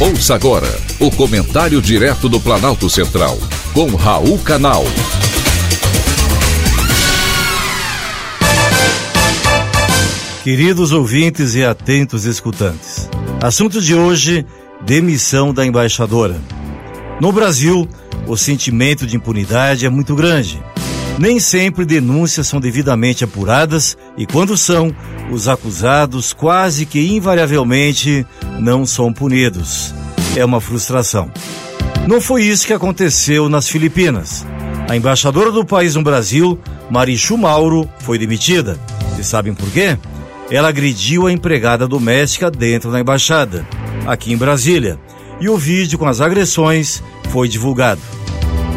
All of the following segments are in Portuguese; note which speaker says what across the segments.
Speaker 1: Ouça agora o comentário direto do Planalto Central, com Raul Canal.
Speaker 2: Queridos ouvintes e atentos escutantes, assunto de hoje: demissão da embaixadora. No Brasil, o sentimento de impunidade é muito grande. Nem sempre denúncias são devidamente apuradas e, quando são, os acusados quase que invariavelmente não são punidos. É uma frustração. Não foi isso que aconteceu nas Filipinas. A embaixadora do país no Brasil, Marichu Mauro, foi demitida. E sabem por quê? Ela agrediu a empregada doméstica dentro da embaixada, aqui em Brasília, e o vídeo com as agressões foi divulgado.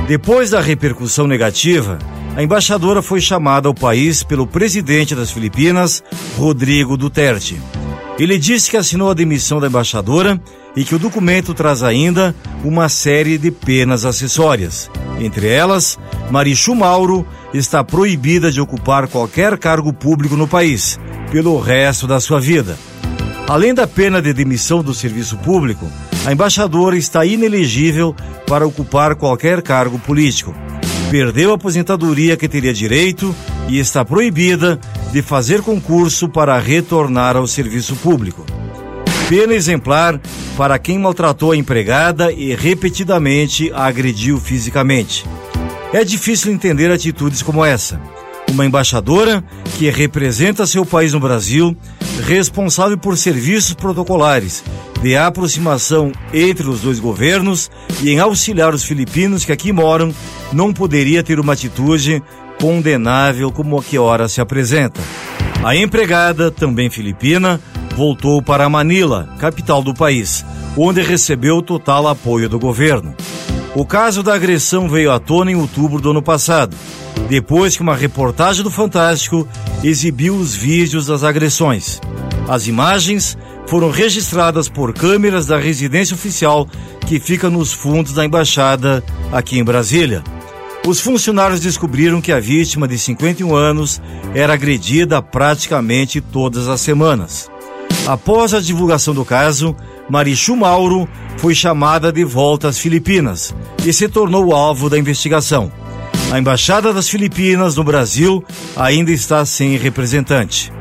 Speaker 2: Depois da repercussão negativa, a embaixadora foi chamada ao país pelo presidente das Filipinas, Rodrigo Duterte. Ele disse que assinou a demissão da embaixadora e que o documento traz ainda uma série de penas acessórias. Entre elas, Marichu Mauro está proibida de ocupar qualquer cargo público no país pelo resto da sua vida. Além da pena de demissão do serviço público, a embaixadora está inelegível para ocupar qualquer cargo político. Perdeu a aposentadoria que teria direito e está proibida de fazer concurso para retornar ao serviço público. Pena exemplar para quem maltratou a empregada e repetidamente a agrediu fisicamente. É difícil entender atitudes como essa. Uma embaixadora que representa seu país no Brasil, responsável por serviços protocolares de aproximação entre os dois governos e em auxiliar os filipinos que aqui moram, não poderia ter uma atitude condenável como a que ora se apresenta. A empregada, também filipina, voltou para Manila, capital do país, onde recebeu total apoio do governo. O caso da agressão veio à tona em outubro do ano passado, depois que uma reportagem do Fantástico exibiu os vídeos das agressões. As imagens foram registradas por câmeras da residência oficial que fica nos fundos da embaixada aqui em Brasília. Os funcionários descobriram que a vítima de 51 anos era agredida praticamente todas as semanas. Após a divulgação do caso, Marichu Mauro foi chamada de volta às Filipinas e se tornou alvo da investigação. A Embaixada das Filipinas no Brasil ainda está sem representante.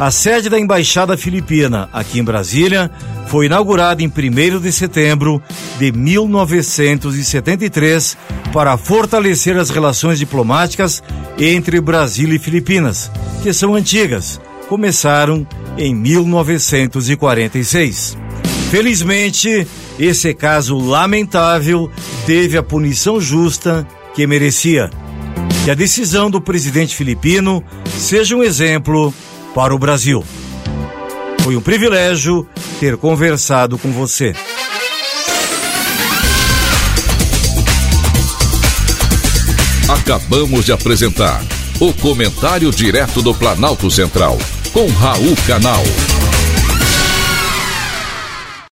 Speaker 2: A sede da Embaixada Filipina, aqui em Brasília, foi inaugurada em 1 de setembro de 1973 para fortalecer as relações diplomáticas entre Brasil e Filipinas, que são antigas, começaram em 1946. Felizmente, esse caso lamentável teve a punição justa que merecia. Que a decisão do presidente filipino seja um exemplo para o Brasil. Foi um privilégio ter conversado com você.
Speaker 1: Acabamos de apresentar o Comentário Direto do Planalto Central, com Raul Canal.